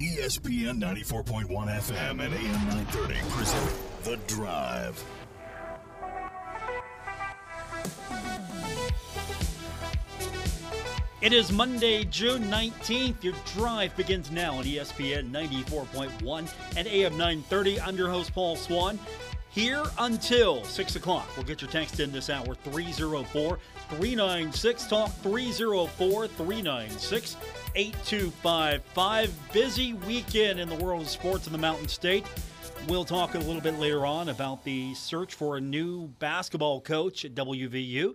ESPN 94.1 FM and AM 930 present The Drive. It is Monday, June 19th. Your drive begins now on ESPN 94.1 and AM 930. I'm your host, Paul Swann. Here until 6 o'clock. We'll get your text in this hour 304 396 Talk 304 396 8255. Busy weekend in the world of sports in the Mountain State. We'll talk a little bit later on about the search for a new basketball coach at WVU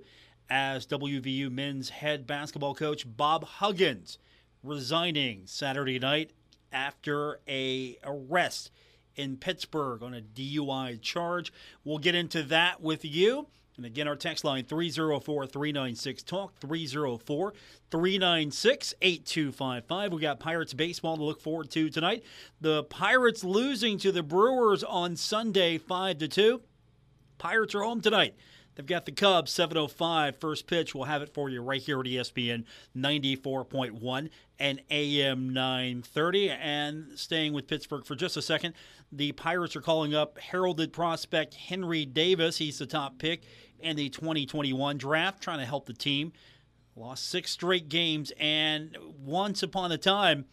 as WVU men's head basketball coach Bob Huggins resigning Saturday night after a arrest in Pittsburgh on a DUI charge. We'll get into that with you. And again, our text line 304 396 Talk 304 396 8255. We got Pirates baseball to look forward to tonight. The Pirates losing to the Brewers on Sunday 5 to 2. Pirates are home tonight. They've got the Cubs 7:05 first pitch. We'll have it for you right here at ESPN 94.1 and AM 930. And staying with Pittsburgh for just a second, the Pirates are calling up heralded prospect Henry Davis. He's the top pick in the 2021 draft, trying to help the team. Lost six straight games, and once upon a time,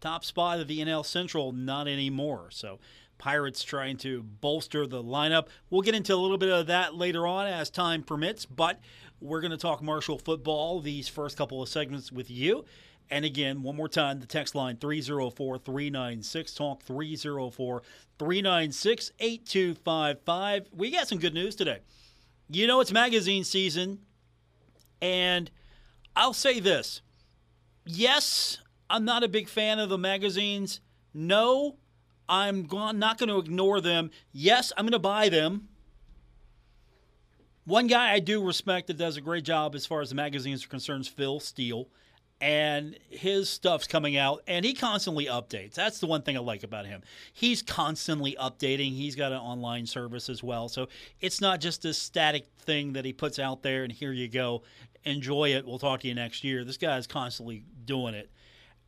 top spot of the NL Central, not anymore. So Pirates trying to bolster the lineup. We'll get into a little bit of that later on as time permits, but we're going to talk Marshall football these first couple of segments with you. And again, one more time, the text line 304 396 Talk 304 396 8255. We got some good news today. You know, it's magazine season, and I'll say this yes, I'm not a big fan of the magazines. No, I'm not going to ignore them. Yes, I'm going to buy them. One guy I do respect that does a great job as far as the magazines are concerned is Phil Steele. And his stuff's coming out, and he constantly updates. That's the one thing I like about him. He's constantly updating. He's got an online service as well. So it's not just this static thing that he puts out there and here you go. Enjoy it. We'll talk to you next year. This guy is constantly doing it.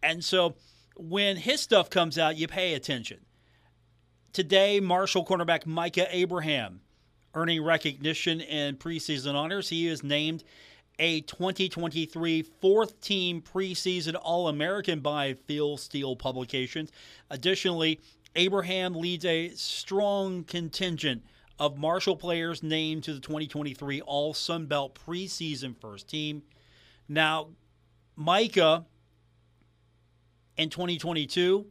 And so when his stuff comes out, you pay attention. Today, Marshall cornerback Micah Abraham earning recognition in preseason honors. He is named a 2023 fourth team preseason All American by Phil Steele Publications. Additionally, Abraham leads a strong contingent of Marshall players named to the 2023 All Sun Belt preseason first team. Now, Micah in 2022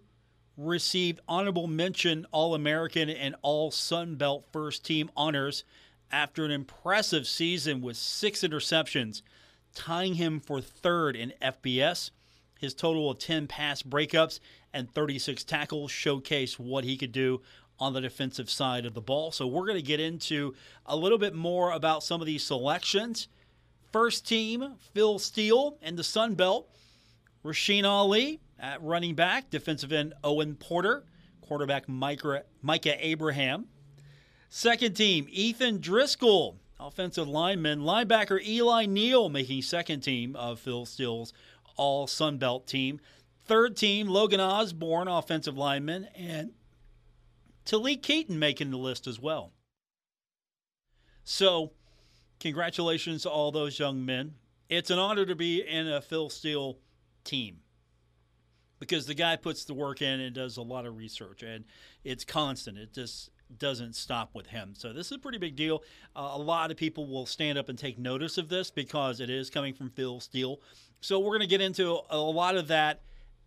received honorable mention All American and All Sun Belt first team honors after an impressive season with six interceptions, tying him for third in FBS. His total of 10 pass breakups and 36 tackles showcase what he could do on the defensive side of the ball. So we're going to get into a little bit more about some of these selections. First team, Phil Steele and the Sun Belt. Rasheen Ali at running back, defensive end Owen Porter, quarterback Micah, Micah Abraham. Second team, Ethan Driscoll, offensive lineman, linebacker Eli Neal making second team of Phil Steele's all Sun Belt team. Third team, Logan Osborne, offensive lineman, and Talik Keaton making the list as well. So, congratulations to all those young men. It's an honor to be in a Phil Steele team because the guy puts the work in and does a lot of research, and it's constant. It just doesn't stop with him. So this is a pretty big deal. Uh, a lot of people will stand up and take notice of this because it is coming from Phil Steele. So we're going to get into a lot of that.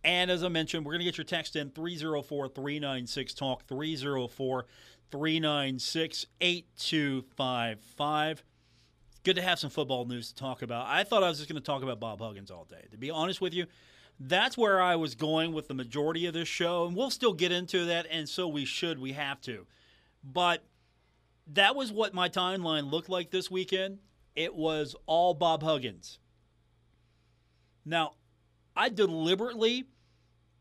And as I mentioned, we're going to get your text in 304 396 Talk, 304 396 8255. Good to have some football news to talk about. I thought I was just going to talk about Bob Huggins all day. To be honest with you, that's where I was going with the majority of this show. And we'll still get into that, and so we should. We have to. But that was what my timeline looked like this weekend. It was all Bob Huggins. Now, I deliberately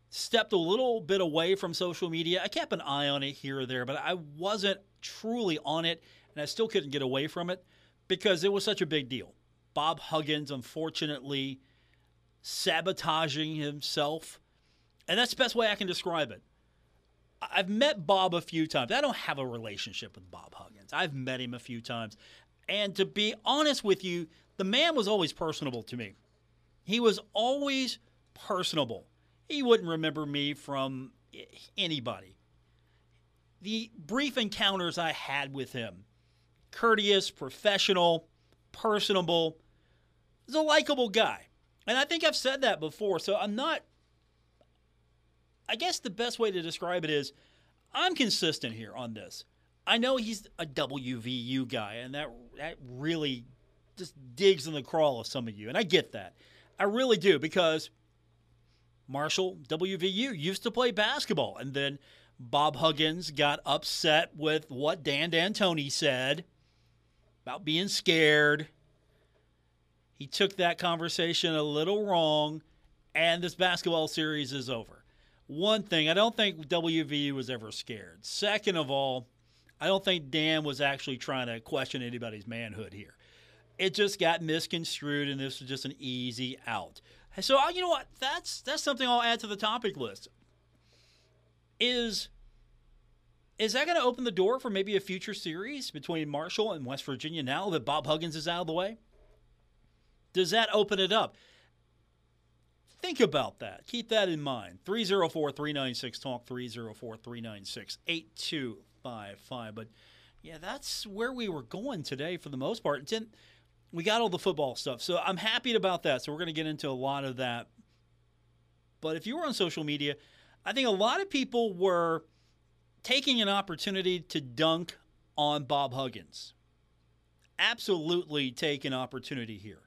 stepped a little bit away from social media. I kept an eye on it here or there, but I wasn't truly on it, and I still couldn't get away from it because it was such a big deal. Bob Huggins, unfortunately, sabotaging himself And that's the best way I can describe it. I've met Bob a few times. I don't have a relationship with Bob Huggins. I've met him a few times. And to be honest with you, the man was always personable to me. He was always personable. He wouldn't remember me from anybody. The brief encounters I had with him courteous, professional, personable, he's a likable guy. And I think I've said that before, so I'm not. I guess the best way to describe it is I'm consistent here on this. I know he's a WVU guy, and that that really just digs in the crawl of some of you, and I get that. I really do because Marshall WVU used to play basketball, and then Bob Huggins got upset with what Dan D'Antoni said about being scared. He took that conversation a little wrong, and this basketball series is over. One thing, I don't think WVU was ever scared. Second of all, I don't think Dan was actually trying to question anybody's manhood here. It just got misconstrued, and this was just an easy out. So you know what? That's that's something I'll add to the topic list. Is is that going to open the door for maybe a future series between Marshall and West Virginia now that Bob Huggins is out of the way? Does that open it up? Think about that. Keep that in mind. 304 396 Talk, 304 396 8255. But yeah, that's where we were going today for the most part. It's we got all the football stuff. So I'm happy about that. So we're going to get into a lot of that. But if you were on social media, I think a lot of people were taking an opportunity to dunk on Bob Huggins. Absolutely take an opportunity here.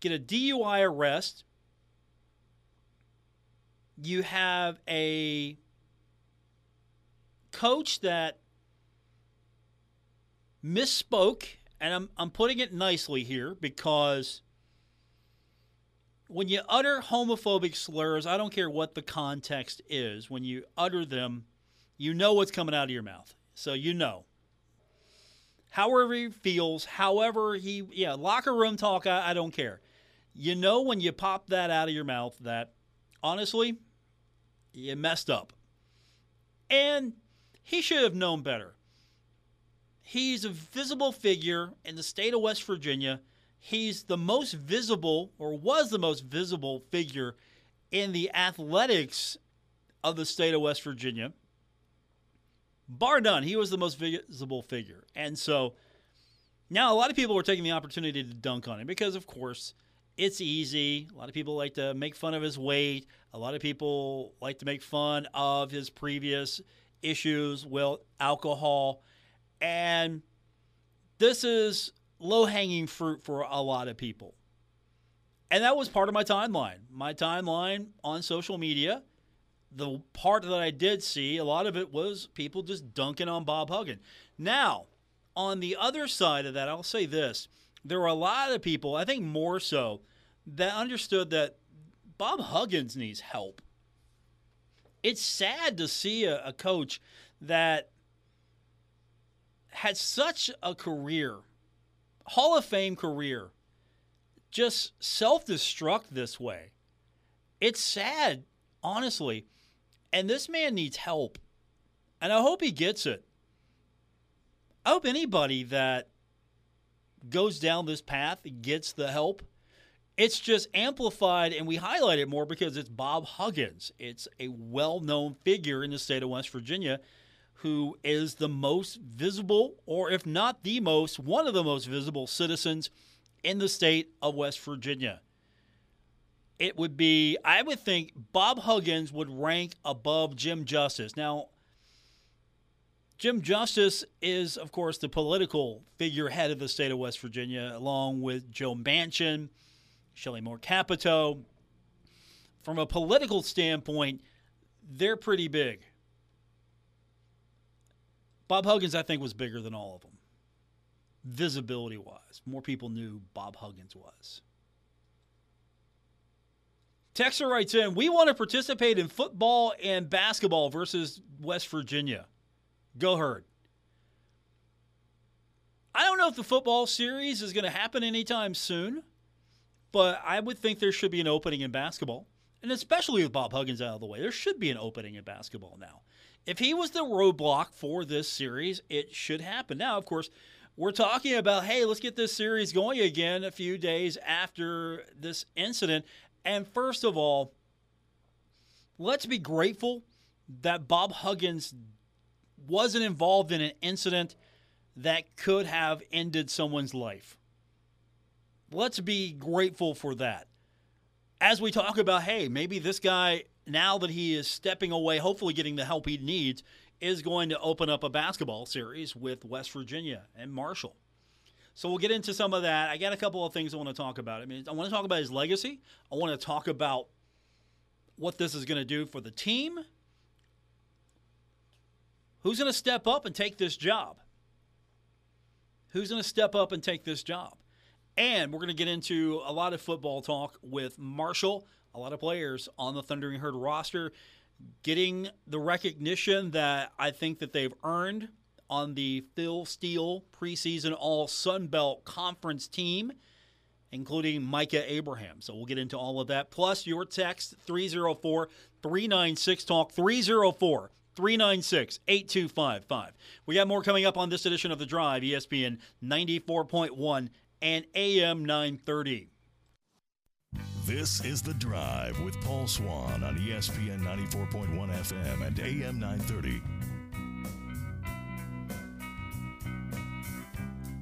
Get a DUI arrest. You have a coach that misspoke, and I'm, I'm putting it nicely here because when you utter homophobic slurs, I don't care what the context is, when you utter them, you know what's coming out of your mouth. So you know. However he feels, however he, yeah, locker room talk, I, I don't care. You know when you pop that out of your mouth that, honestly, you messed up. And he should have known better. He's a visible figure in the state of West Virginia. He's the most visible, or was the most visible figure in the athletics of the state of West Virginia. Bar none, he was the most visible figure. And so now a lot of people were taking the opportunity to dunk on him because, of course, it's easy. A lot of people like to make fun of his weight. A lot of people like to make fun of his previous issues with alcohol. And this is low hanging fruit for a lot of people. And that was part of my timeline. My timeline on social media, the part that I did see, a lot of it was people just dunking on Bob Huggins. Now, on the other side of that, I'll say this there were a lot of people, I think more so, that understood that Bob Huggins needs help. It's sad to see a, a coach that had such a career, Hall of Fame career, just self destruct this way. It's sad, honestly. And this man needs help. And I hope he gets it. I hope anybody that goes down this path gets the help. It's just amplified and we highlight it more because it's Bob Huggins. It's a well known figure in the state of West Virginia who is the most visible, or if not the most, one of the most visible citizens in the state of West Virginia. It would be, I would think, Bob Huggins would rank above Jim Justice. Now, Jim Justice is, of course, the political figurehead of the state of West Virginia, along with Joe Manchin, Shelley Moore Capito. From a political standpoint, they're pretty big. Bob Huggins, I think, was bigger than all of them, visibility wise. More people knew Bob Huggins was. Texter writes in, we want to participate in football and basketball versus West Virginia. Go herd. I don't know if the football series is going to happen anytime soon, but I would think there should be an opening in basketball. and especially with Bob Huggins out of the way, there should be an opening in basketball now. If he was the roadblock for this series, it should happen. Now, of course, we're talking about, hey, let's get this series going again a few days after this incident. And first of all, let's be grateful that Bob Huggins wasn't involved in an incident that could have ended someone's life. Let's be grateful for that. As we talk about, hey, maybe this guy, now that he is stepping away, hopefully getting the help he needs, is going to open up a basketball series with West Virginia and Marshall. So we'll get into some of that. I got a couple of things I want to talk about. I mean, I want to talk about his legacy. I want to talk about what this is going to do for the team. Who's going to step up and take this job? Who's going to step up and take this job? And we're going to get into a lot of football talk with Marshall, a lot of players on the Thundering Herd roster getting the recognition that I think that they've earned on the Phil Steele preseason All Sun Belt Conference team, including Micah Abraham. So we'll get into all of that. Plus your text 304 396 Talk 304 396 8255. We got more coming up on this edition of The Drive, ESPN 94.1 and AM 930. This is The Drive with Paul Swann on ESPN 94.1 FM and AM 930.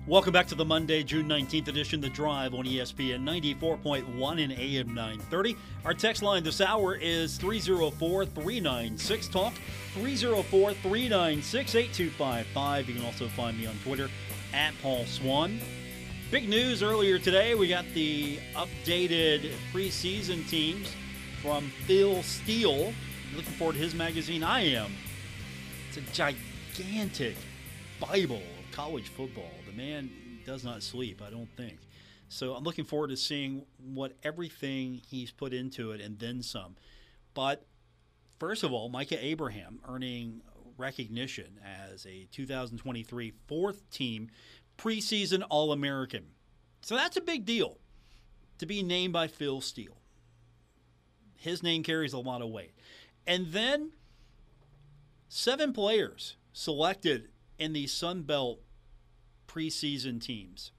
Welcome back to the Monday, June 19th edition, The Drive on ESPN 94.1 and AM 930. Our text line this hour is 304 396 Talk, 304 396 8255. You can also find me on Twitter at Paul Swann. Big news earlier today. We got the updated preseason teams from Phil Steele. Looking forward to his magazine. I am. It's a gigantic Bible of college football. Man does not sleep, I don't think. So I'm looking forward to seeing what everything he's put into it and then some. But first of all, Micah Abraham earning recognition as a 2023 fourth team preseason All American. So that's a big deal to be named by Phil Steele. His name carries a lot of weight. And then seven players selected in the Sun Belt preseason teams.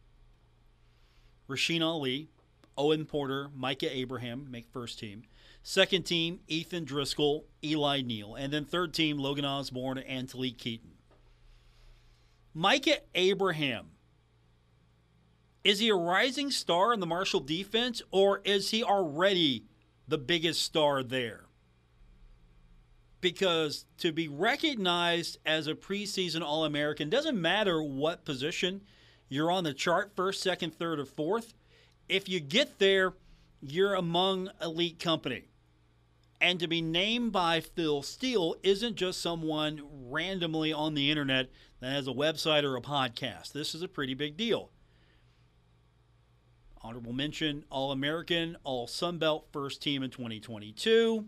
Rasheen Ali, Owen Porter, Micah Abraham make first team. Second team, Ethan Driscoll, Eli Neal. And then third team, Logan Osborne and Talik Keaton. Micah Abraham. Is he a rising star in the Marshall defense, or is he already the biggest star there? Because to be recognized as a preseason All American doesn't matter what position you're on the chart first, second, third, or fourth. If you get there, you're among elite company. And to be named by Phil Steele isn't just someone randomly on the internet that has a website or a podcast. This is a pretty big deal. Honorable mention All American, All Sunbelt, first team in 2022.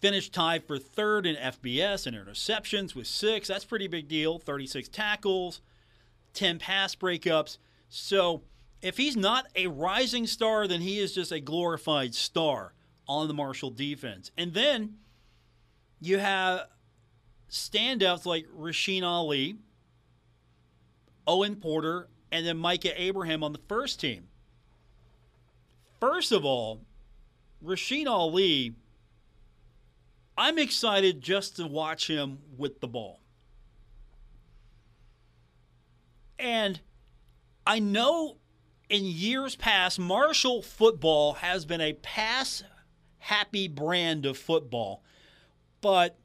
Finished tied for third in FBS and interceptions with six. That's pretty big deal. 36 tackles, 10 pass breakups. So if he's not a rising star, then he is just a glorified star on the Marshall defense. And then you have standouts like Rasheen Ali, Owen Porter, and then Micah Abraham on the first team. First of all, Rasheen Ali, I'm excited just to watch him with the ball. And I know in years past, Marshall football has been a pass happy brand of football. But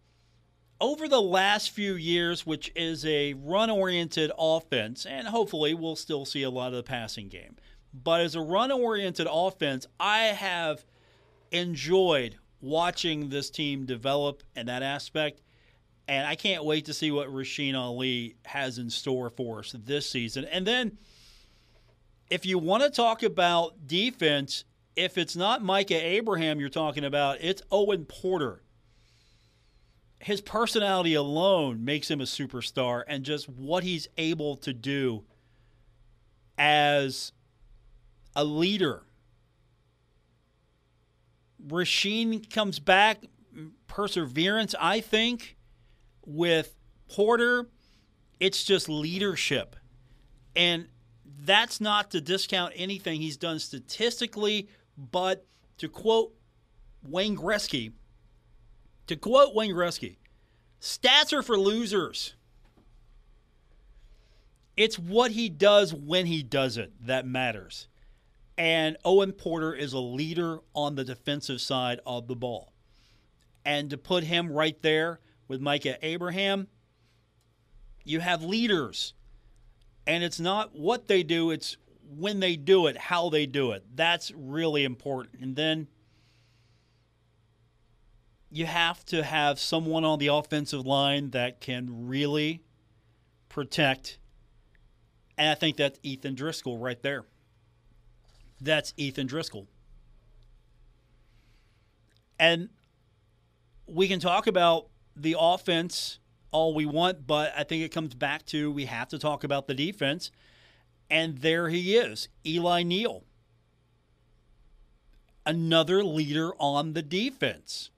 over the last few years, which is a run oriented offense, and hopefully we'll still see a lot of the passing game, but as a run oriented offense, I have enjoyed watching this team develop in that aspect. And I can't wait to see what Rasheen Ali has in store for us this season. And then, if you want to talk about defense, if it's not Micah Abraham you're talking about, it's Owen Porter his personality alone makes him a superstar and just what he's able to do as a leader Rasheen comes back, perseverance, I think, with Porter. It's just leadership. And that's not to discount anything he's done statistically, but to quote Wayne Gretzky, to quote Wayne Gretzky, stats are for losers. It's what he does when he does it that matters. And Owen Porter is a leader on the defensive side of the ball. And to put him right there with Micah Abraham, you have leaders. And it's not what they do, it's when they do it, how they do it. That's really important. And then you have to have someone on the offensive line that can really protect. And I think that's Ethan Driscoll right there. That's Ethan Driscoll. And we can talk about the offense all we want, but I think it comes back to we have to talk about the defense. And there he is, Eli Neal. Another leader on the defense.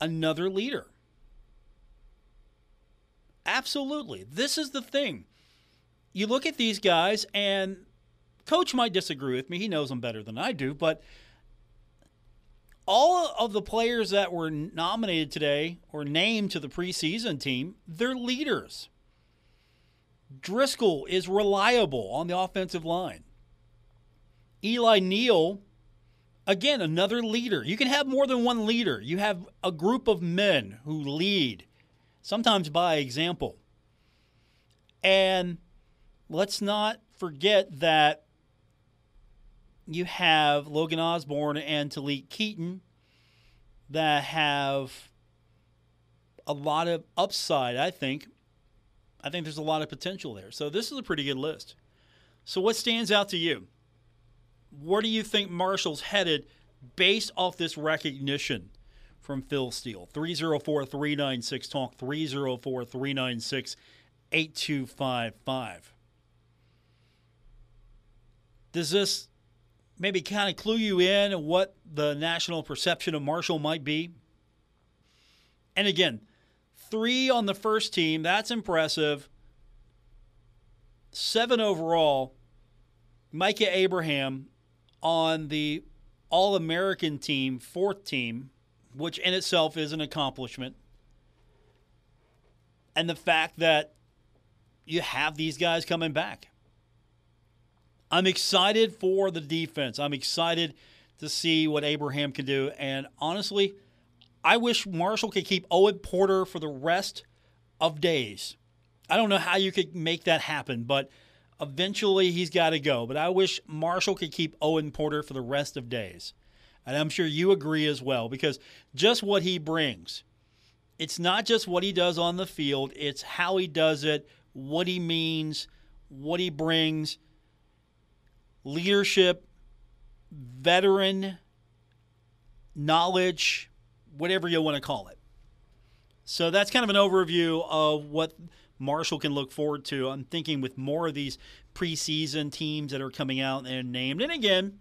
Another leader. Absolutely. This is the thing. You look at these guys, and coach might disagree with me. He knows them better than I do, but all of the players that were nominated today or named to the preseason team, they're leaders. Driscoll is reliable on the offensive line. Eli Neal, again, another leader. You can have more than one leader. You have a group of men who lead, sometimes by example. And let's not forget that you have Logan Osborne and Talik Keaton that have a lot of upside, I think. I think there's a lot of potential there. So this is a pretty good list. So what stands out to you? Where do you think Marshall's headed based off this recognition from Phil Steele? 304 396 Talk, 304 396 8255. Does this maybe kind of clue you in what the national perception of Marshall might be. And again, three on the first team, that's impressive. Seven overall. Micah Abraham on the All American team, fourth team, which in itself is an accomplishment. And the fact that you have these guys coming back. I'm excited for the defense. I'm excited to see what Abraham can do. And honestly, I wish Marshall could keep Owen Porter for the rest of days. I don't know how you could make that happen, but eventually he's got to go. But I wish Marshall could keep Owen Porter for the rest of days. And I'm sure you agree as well, because just what he brings, it's not just what he does on the field, it's how he does it, what he means, what he brings leadership, veteran knowledge, whatever you want to call it. So that's kind of an overview of what Marshall can look forward to. I'm thinking with more of these preseason teams that are coming out and named. And again,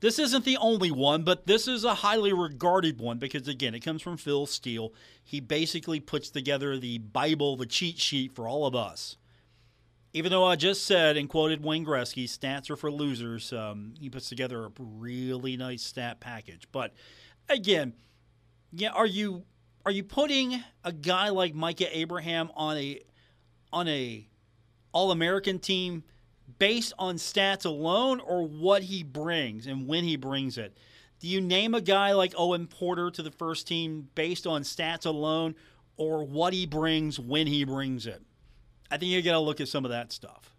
this isn't the only one, but this is a highly regarded one because, again, it comes from Phil Steele. He basically puts together the Bible, the cheat sheet for all of us even though I just said and quoted Wayne Gretzky, stats are for losers, um, he puts together a really nice stat package. But again, yeah, are you are you putting a guy like Micah Abraham on a on a All American team based on stats alone, or what he brings and when he brings it? Do you name a guy like Owen Porter to the first team based on stats alone, or what he brings when he brings it? I think you got to look at some of that stuff.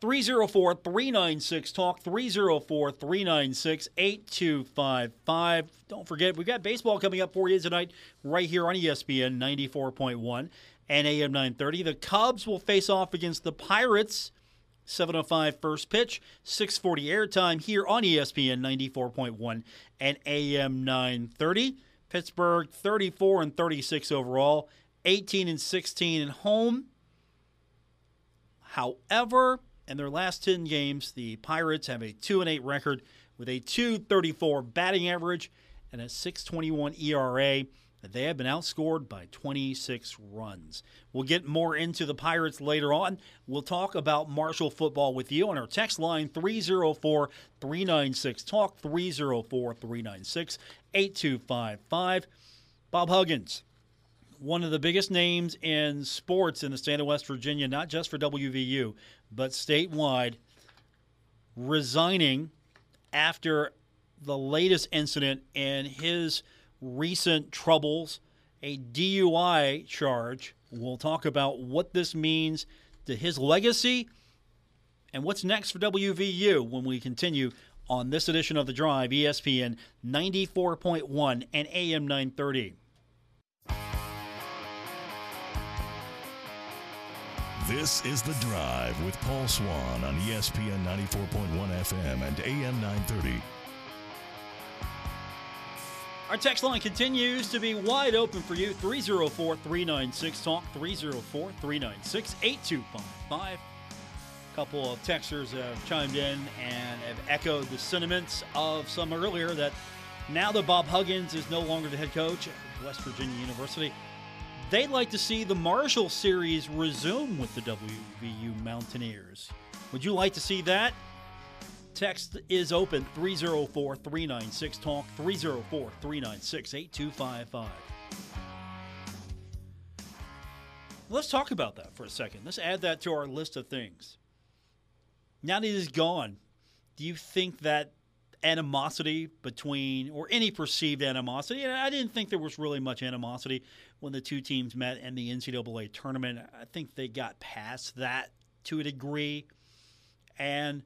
304 396 Talk, 304 396 8255. Don't forget, we've got baseball coming up for you tonight, right here on ESPN 94.1 and AM 930. The Cubs will face off against the Pirates. 705 first pitch, 640 airtime here on ESPN 94.1 and AM 930. Pittsburgh 34 and 36 overall, 18 and 16 at home. However, In their last 10 games, the Pirates have a 2 and 8 record with a 234 batting average and a 621 ERA. They have been outscored by 26 runs. We'll get more into the Pirates later on. We'll talk about Marshall football with you on our text line 304 396 Talk 304 396 8255. Bob Huggins, one of the biggest names in sports in the state of West Virginia, not just for WVU, but statewide, resigning after the latest incident and his recent troubles, a DUI charge. We'll talk about what this means to his legacy and what's next for WVU when we continue on this edition of The Drive, ESPN 94.1 and AM 930. This is The Drive with Paul Swann on ESPN 94.1 FM and AM 930. Our text line continues to be wide open for you 304 396 Talk 304 396 8255. A couple of texters have chimed in and have echoed the sentiments of some earlier that now that Bob Huggins is no longer the head coach at West Virginia University, they'd like to see the Marshall series resume with the WVU Mountaineers. Would you like to see that? Text is open 304 396 Talk 304 396 8255. Let's talk about that for a second. Let's add that to our list of things. Now that he's gone, do you think that animosity between, or any perceived animosity, and I didn't think there was really much animosity when the two teams met in the NCAA tournament. I think they got past that to a degree. And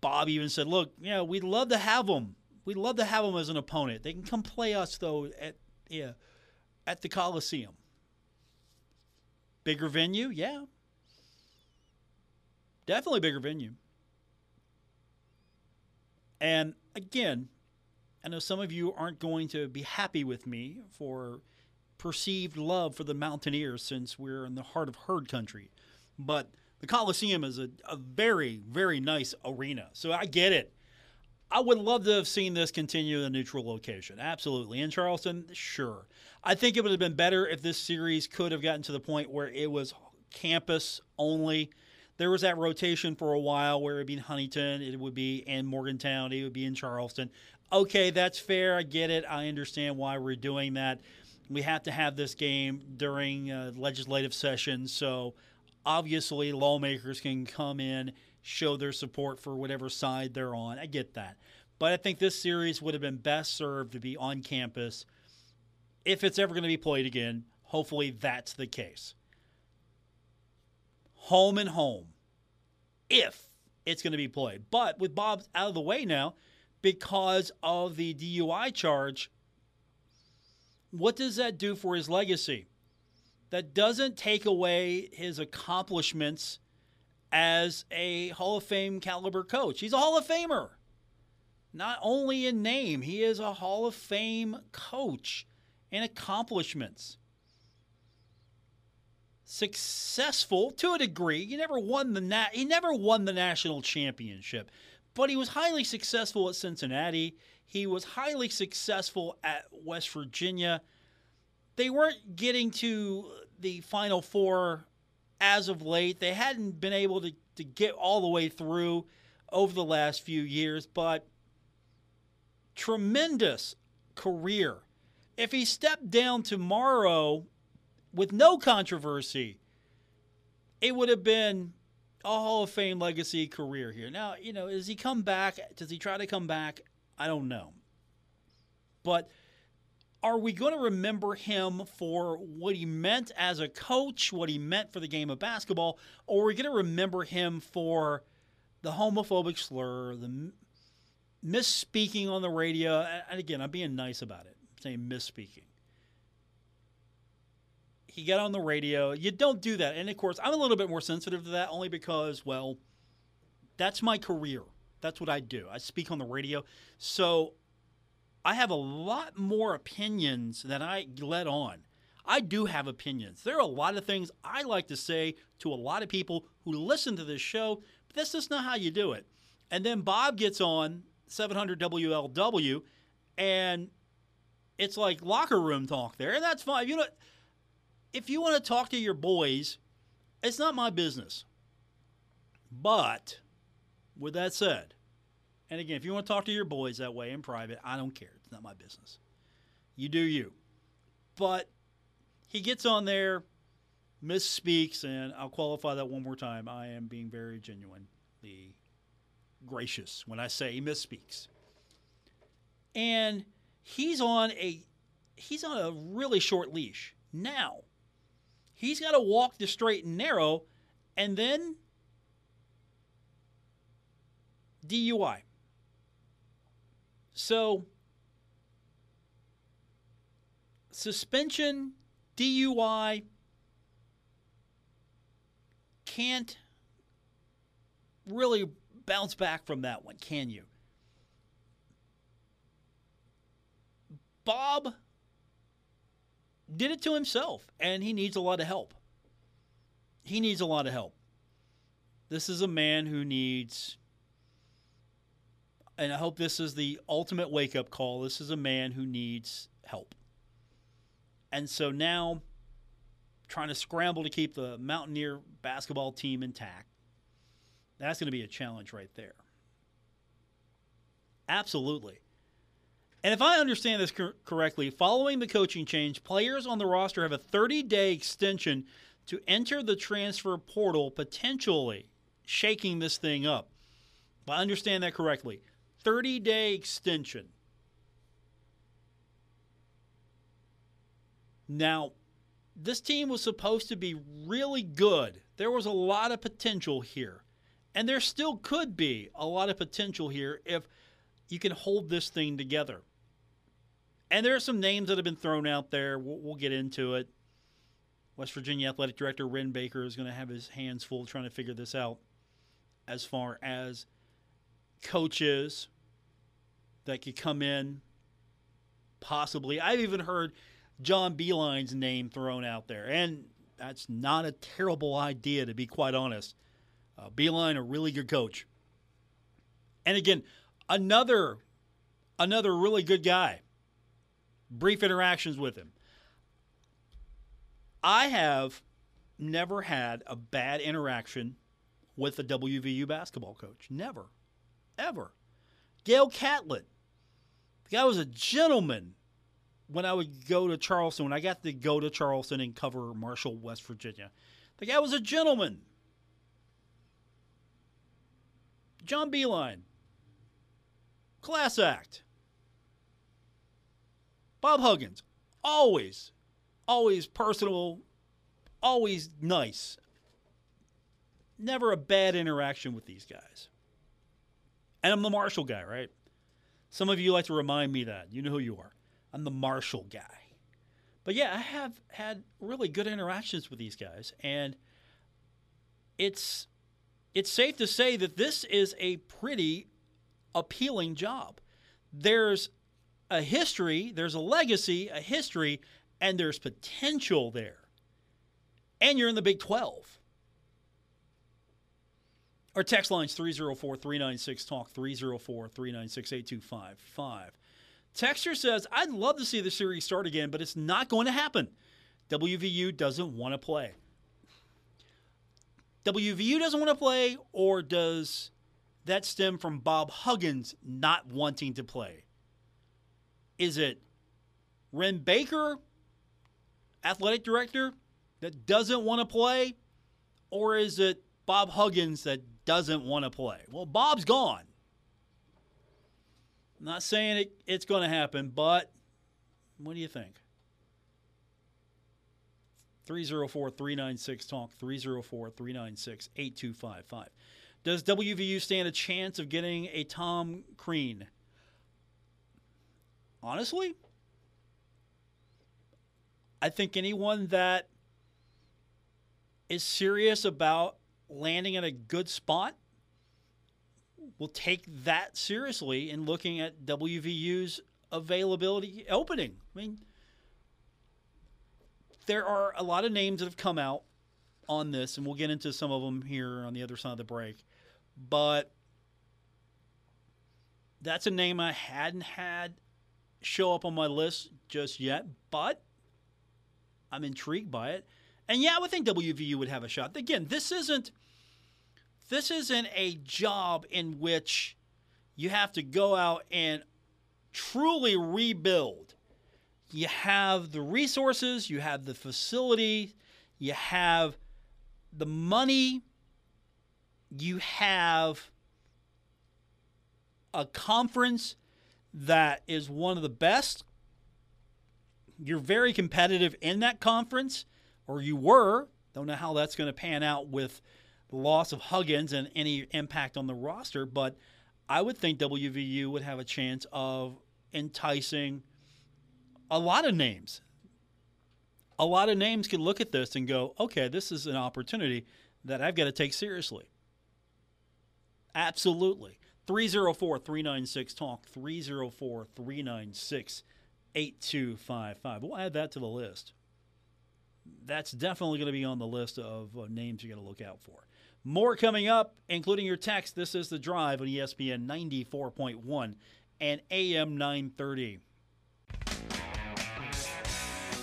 Bob even said, "Look, you know, we'd love to have them. We'd love to have them as an opponent. They can come play us though at yeah, at the Coliseum. Bigger venue, yeah, definitely bigger venue. And again, I know some of you aren't going to be happy with me for perceived love for the Mountaineers since we're in the heart of herd country, but." The Coliseum is a, a very, very nice arena. So I get it. I would love to have seen this continue in a neutral location. Absolutely. In Charleston, sure. I think it would have been better if this series could have gotten to the point where it was campus only. There was that rotation for a while where it would be in Huntington, it would be in Morgantown, it would be in Charleston. Okay, that's fair. I get it. I understand why we're doing that. We have to have this game during uh, legislative session, so obviously lawmakers can come in, show their support for whatever side they're on. I get that. But I think this series would have been best served to be on campus. If it's ever going to be played again, hopefully that's the case. Home and home, if it's going to be played. But with Bob out of the way now, because of the DUI charge, what does that do for his legacy? that doesn't take away his accomplishments as a Hall of Fame caliber coach. He's a Hall of Famer. Not only in name, he is a Hall of Fame coach in accomplishments. Successful to a degree. He never won the na- he never won the national championship, but he was highly successful at Cincinnati. He was highly successful at West Virginia they weren't getting to the Final Four as of late. They hadn't been able to, to get all the way through over the last few years, but tremendous career. If he stepped down tomorrow with no controversy, it would have been a Hall of Fame legacy career here. Now, you know, does he come back? Does he try to come back? I don't know. But are we going to remember him for what he meant as a coach, what he meant for the game of basketball, or are we going to remember him for the homophobic slur, the misspeaking on the radio? And again, I'm being nice about it, saying misspeaking. He got on the radio. You don't do that. And of course, I'm a little bit more sensitive to that only because, well, that's my career. That's what I do. I speak on the radio. So I have a lot more opinions than I let on. I do have opinions. There are a lot of things I like to say to a lot of people who listen to this show, but that's just not how you do it. And then Bob gets on 700 WLW, and it's like locker room talk there, and that's fine. You know, if you want to talk to your boys, it's not my business. But with that said, and again, if you want to talk to your boys that way in private, I don't care. It's not my business. You do you. But he gets on there, misspeaks, and I'll qualify that one more time. I am being very genuinely gracious when I say he misspeaks. And he's on a he's on a really short leash. Now, he's got to walk the straight and narrow and then DUI. So, suspension, DUI, can't really bounce back from that one, can you? Bob did it to himself, and he needs a lot of help. He needs a lot of help. This is a man who needs and I hope this is the ultimate wake up call. This is a man who needs help. And so now, trying to scramble to keep the Mountaineer basketball team intact, that's going to be a challenge right there. Absolutely. And if I understand this cor- correctly, following the coaching change, players on the roster have a 30 day extension to enter the transfer portal, potentially shaking this thing up. If I understand that correctly, 30 day extension. Now, this team was supposed to be really good. There was a lot of potential here. And there still could be a lot of potential here if you can hold this thing together. And there are some names that have been thrown out there. We'll, we'll get into it. West Virginia Athletic Director Wren Baker is going to have his hands full trying to figure this out as far as coaches, that could come in, possibly. I've even heard John Beilein's name thrown out there, and that's not a terrible idea, to be quite honest. Uh, Beilein, a really good coach. And again, another another really good guy. Brief interactions with him. I have never had a bad interaction with a WVU basketball coach. Never. Ever. Gale Catlett, the guy was a gentleman when I would go to Charleston, when I got to go to Charleston and cover Marshall, West Virginia. The guy was a gentleman. John Beilein, class act. Bob Huggins, always, always personal, always nice. Never a bad interaction with these guys. And I'm the Marshall guy, right? Some of you like to remind me that. You know who you are. I'm the Marshall guy. But yeah, I have had really good interactions with these guys and it's it's safe to say that this is a pretty appealing job. There's a history, there's a legacy, a history, and there's potential there. And you're in the Big 12. Our text line's 304 396 Talk, 304 396 8255. Texture says, I'd love to see the series start again, but it's not going to happen. WVU doesn't want to play. WVU doesn't want to play, or does that stem from Bob Huggins not wanting to play? Is it Wren Baker, athletic director, that doesn't want to play? Or is it Bob Huggins that doesn't want to play. Well, Bob's gone. I'm not saying it, it's going to happen, but what do you think? 304 396 Talk, 304 396 8255. Does WVU stand a chance of getting a Tom Crean? Honestly, I think anyone that is serious about landing in a good spot will take that seriously in looking at WVU's availability opening. I mean, there are a lot of names that have come out on this, and we'll get into some of them here on the other side of the break. But that's a name I hadn't had show up on my list just yet, but I'm intrigued by it. And yeah, I would think WVU would have a shot. Again, this isn't this isn't a job in which you have to go out and truly rebuild. You have the resources, you have the facility, you have the money, you have a conference that is one of the best. You're very competitive in that conference, or you were. Don't know how that's going to pan out with the loss of Huggins and any impact on the roster, but I would think WVU would have a chance of enticing a lot of names. A lot of names can look at this and go, okay, this is an opportunity that I've got to take seriously. Absolutely. 304 396 Talk, 304 396 8255. We'll add that to the list. That's definitely going to be on the list of uh, names you're going to look out for. More coming up, including your text. This is The Drive on ESPN 94.1 and AM 930.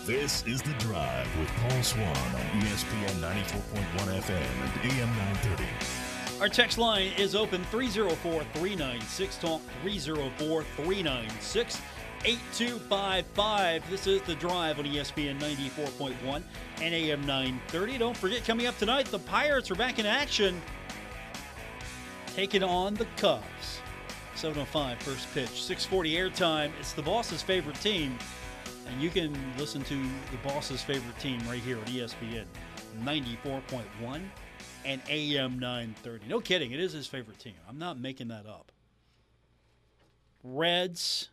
This is The Drive with Paul Swann on ESPN 94.1 FM and AM 930. Our text line is open 304 396 Talk 304 396 8255. This is The Drive on ESPN 94.1 and AM 930. Don't forget, coming up tonight, the Pirates are back in action, taking on the Cubs. 705 first pitch, 640 airtime. It's the boss's favorite team, and you can listen to the boss's favorite team right here at ESPN 94.1 and AM 930. No kidding, it is his favorite team. I'm not making that up. Reds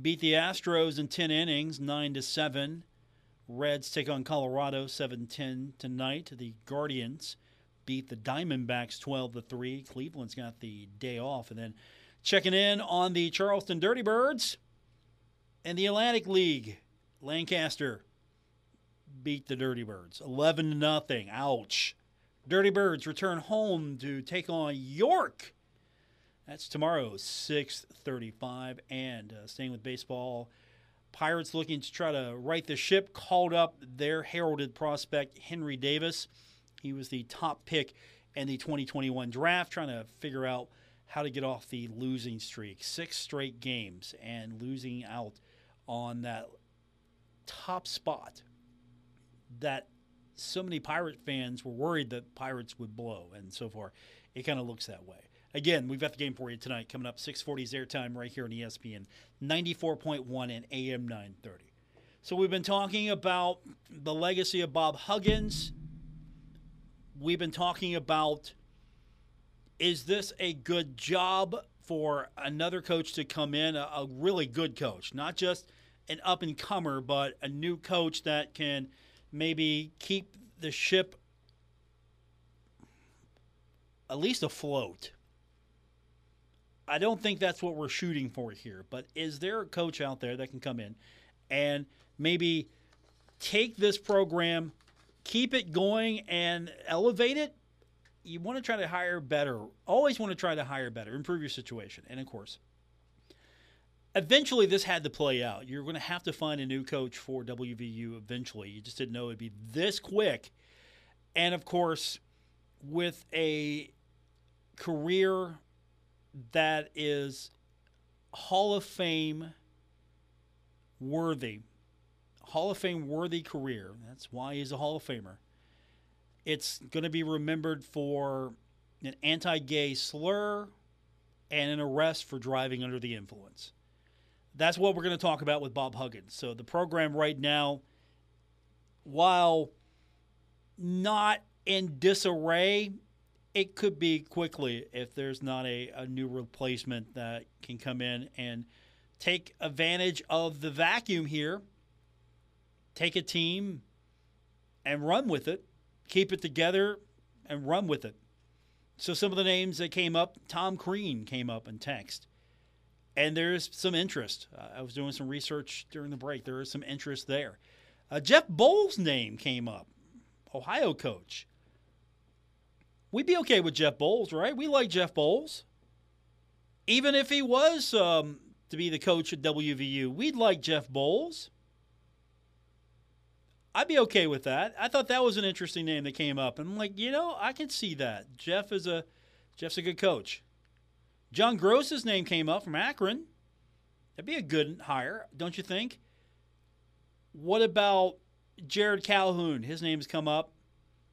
beat the Astros in 10 innings, 9 to 7. Reds take on Colorado 7-10 tonight. The Guardians beat the Diamondbacks 12 to 3. Cleveland's got the day off and then checking in on the Charleston Dirty Birds and the Atlantic League. Lancaster beat the Dirty Birds 11 to nothing. Ouch. Dirty Birds return home to take on York that's tomorrow, 6:35. And uh, staying with baseball, Pirates looking to try to right the ship. Called up their heralded prospect Henry Davis. He was the top pick in the 2021 draft, trying to figure out how to get off the losing streak. Six straight games and losing out on that top spot that so many Pirate fans were worried that Pirates would blow and so far. It kind of looks that way. Again, we've got the game for you tonight coming up 640's airtime right here on ESPN 94.1 and AM 930. So we've been talking about the legacy of Bob Huggins. We've been talking about is this a good job for another coach to come in, a, a really good coach, not just an up and comer, but a new coach that can maybe keep the ship at least afloat. I don't think that's what we're shooting for here. But is there a coach out there that can come in and maybe take this program, keep it going, and elevate it? You want to try to hire better. Always want to try to hire better, improve your situation. And of course, eventually this had to play out. You're going to have to find a new coach for WVU eventually. You just didn't know it'd be this quick. And of course, with a career that is Hall of Fame worthy, Hall of Fame worthy career. That's why he's a Hall of Famer. It's going to be remembered for an anti gay slur and an arrest for driving under the influence. That's what we're going to talk about with Bob Huggins. So, the program right now, while not in disarray, it could be quickly if there's not a, a new replacement that can come in and take advantage of the vacuum here, take a team and run with it, keep it together and run with it. So some of the names that came up, Tom Crean came up in text. And there's some interest. Uh, I was doing some research during the break. There is some interest there. Uh, Jeff Boals' name came up, Ohio coach. We'd be okay with Jeff Boals, right? We like Jeff Boals. Even if he was um, to be the coach at WVU, we'd like Jeff Boals. I'd be okay with that. I thought that was an interesting name that came up. I'm like, you know, I can see that. Jeff is a Jeff's a good coach. John Groce's name came up from Akron. That'd be a good hire, don't you think? What about Jerrod Calhoun? His name's come up.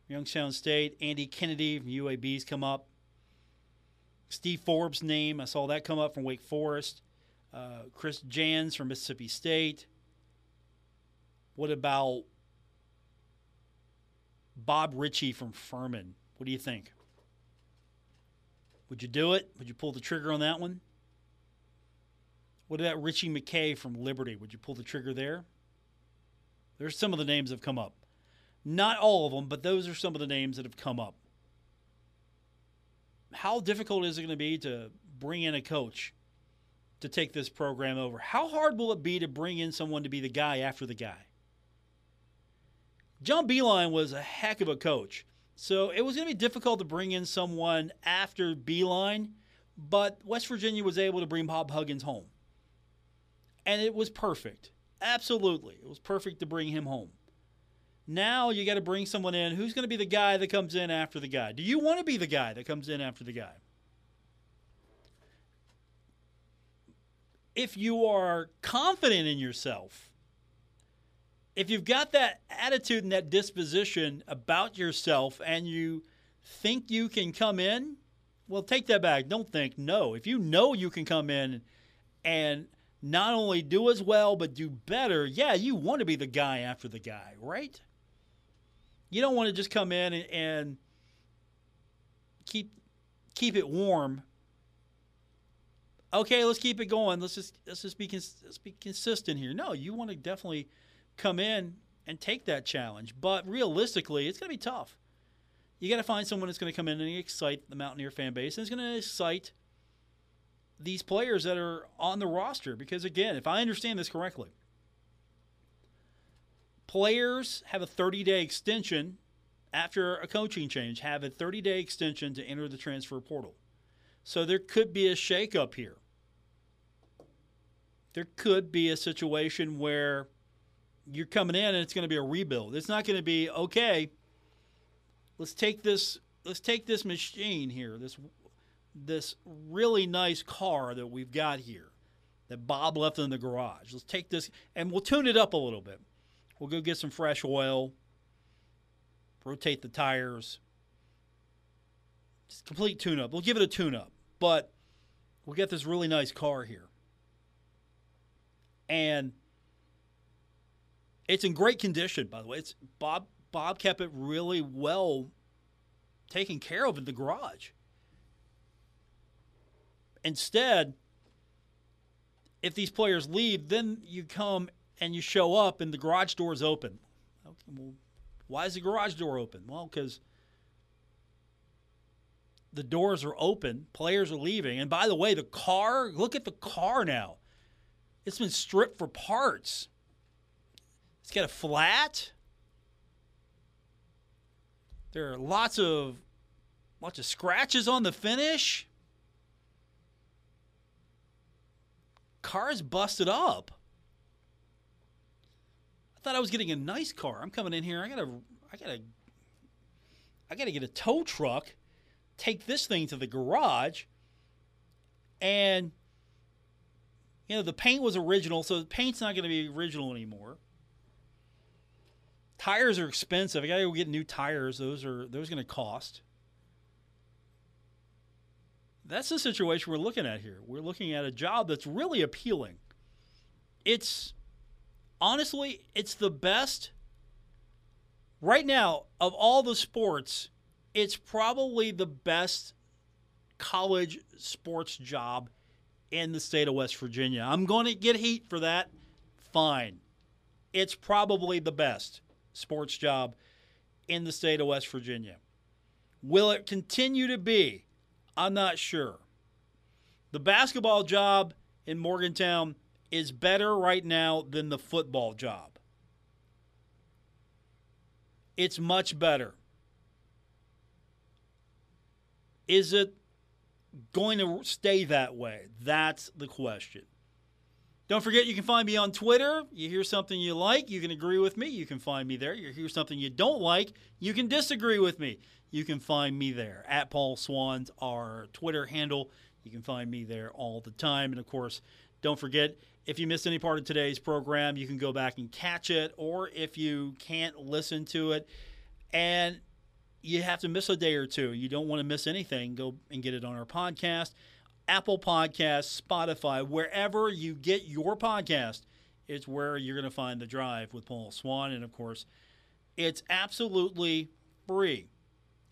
Youngstown State. Andy Kennedy from UAB's come up. Steve Forbes' name, I saw that come up from Wake Forest. Uh, Chris Jans from Mississippi State. What about Bob Richey from Furman? What do you think? Would you do it? Would you pull the trigger on that one? What about Ritchie McKay from Liberty? Would you pull the trigger there? There's some of the names that have come up. Not all of them, but those are some of the names that have come up. How difficult is it going to be to bring in a coach to take this program over? How hard will it be to bring in someone to be the guy after the guy? John Beilein was a heck of a coach. So it was going to be difficult to bring in someone after Beilein, but West Virginia was able to bring Bob Huggins home. And it was perfect. Absolutely. It was perfect to bring him home. Now you got to bring someone in who's going to be the guy that comes in after the guy. Do you want to be the guy that comes in after the guy? If you are confident in yourself, if you've got that attitude and that disposition about yourself and you think you can come in, well, take that back. Don't think no. If you know you can come in and not only do as well, but do better, yeah, you want to be the guy after the guy, right? You don't want to just come in and, and keep keep it warm. Okay, let's keep it going. Let's just let's just be let's be consistent here. No, you want to definitely come in and take that challenge. But realistically, it's going to be tough. You got to find someone that's going to come in and excite the Mountaineer fan base and it's going to excite these players that are on the roster. Because, again, if I understand this correctly, players have a 30 day extension after a coaching change, have a 30 day extension to enter the transfer portal. So there could be a shakeup here. There could be a situation where you're coming in and it's going to be a rebuild. It's not going to be okay. Let's take this. Let's take this machine here. This this really nice car that we've got here that Bob left in the garage. Let's take this and we'll tune it up a little bit. We'll go get some fresh oil, rotate the tires, just complete tune up. We'll give it a tune up, but we'll get this really nice car here. And it's in great condition, by the way. It's Bob Bob kept it really well taken care of in the garage. Instead, if these players leave, then you come and you show up and the garage door is open. Okay, well, why is the garage door open? Well, because the doors are open, players are leaving. And by the way, the car, look at the car now. It's been stripped for parts. It's got a flat. There are lots of lots of scratches on the finish. Car's busted up. I thought I was getting a nice car. I'm coming in here. I gotta, I gotta, I gotta get a tow truck, take this thing to the garage, and you know the paint was original, so the paint's not going to be original anymore. Tires are expensive. I got to go get new tires. Those are those going to cost. That's the situation we're looking at here. We're looking at a job that's really appealing. It's honestly, it's the best right now of all the sports. It's probably the best college sports job in the state of West Virginia. I'm going to get heat for that. Fine. It's probably the best sports job in the state of West Virginia. Will it continue to be? I'm not sure. The basketball job in Morgantown is better right now than the football job. It's much better. Is it going to stay that way? That's the question. Don't forget, you can find me on Twitter. You hear something you like, you can agree with me. You can find me there. You hear something you don't like, you can disagree with me. You can find me there. At Paul Swann's our Twitter handle. You can find me there all the time. And of course, don't forget, if you missed any part of today's program, you can go back and catch it. Or if you can't listen to it and you have to miss a day or two, you don't want to miss anything, go and get it on our podcast. Apple Podcasts, Spotify, wherever you get your podcast, it's where you're going to find the drive with Paul Swann. And of course, it's absolutely free.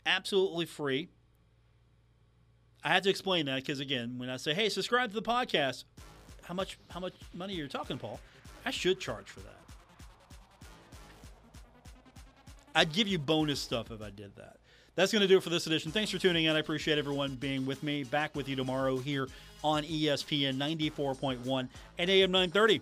Absolutely free. I had to explain that because again, when I say, "Hey, subscribe to the podcast," how much how much money you're talking, Paul? I should charge for that. I'd give you bonus stuff if I did that. That's going to do it for this edition. Thanks for tuning in. I appreciate everyone being with me. Back with you tomorrow here on ESPN 94.1 and AM 930.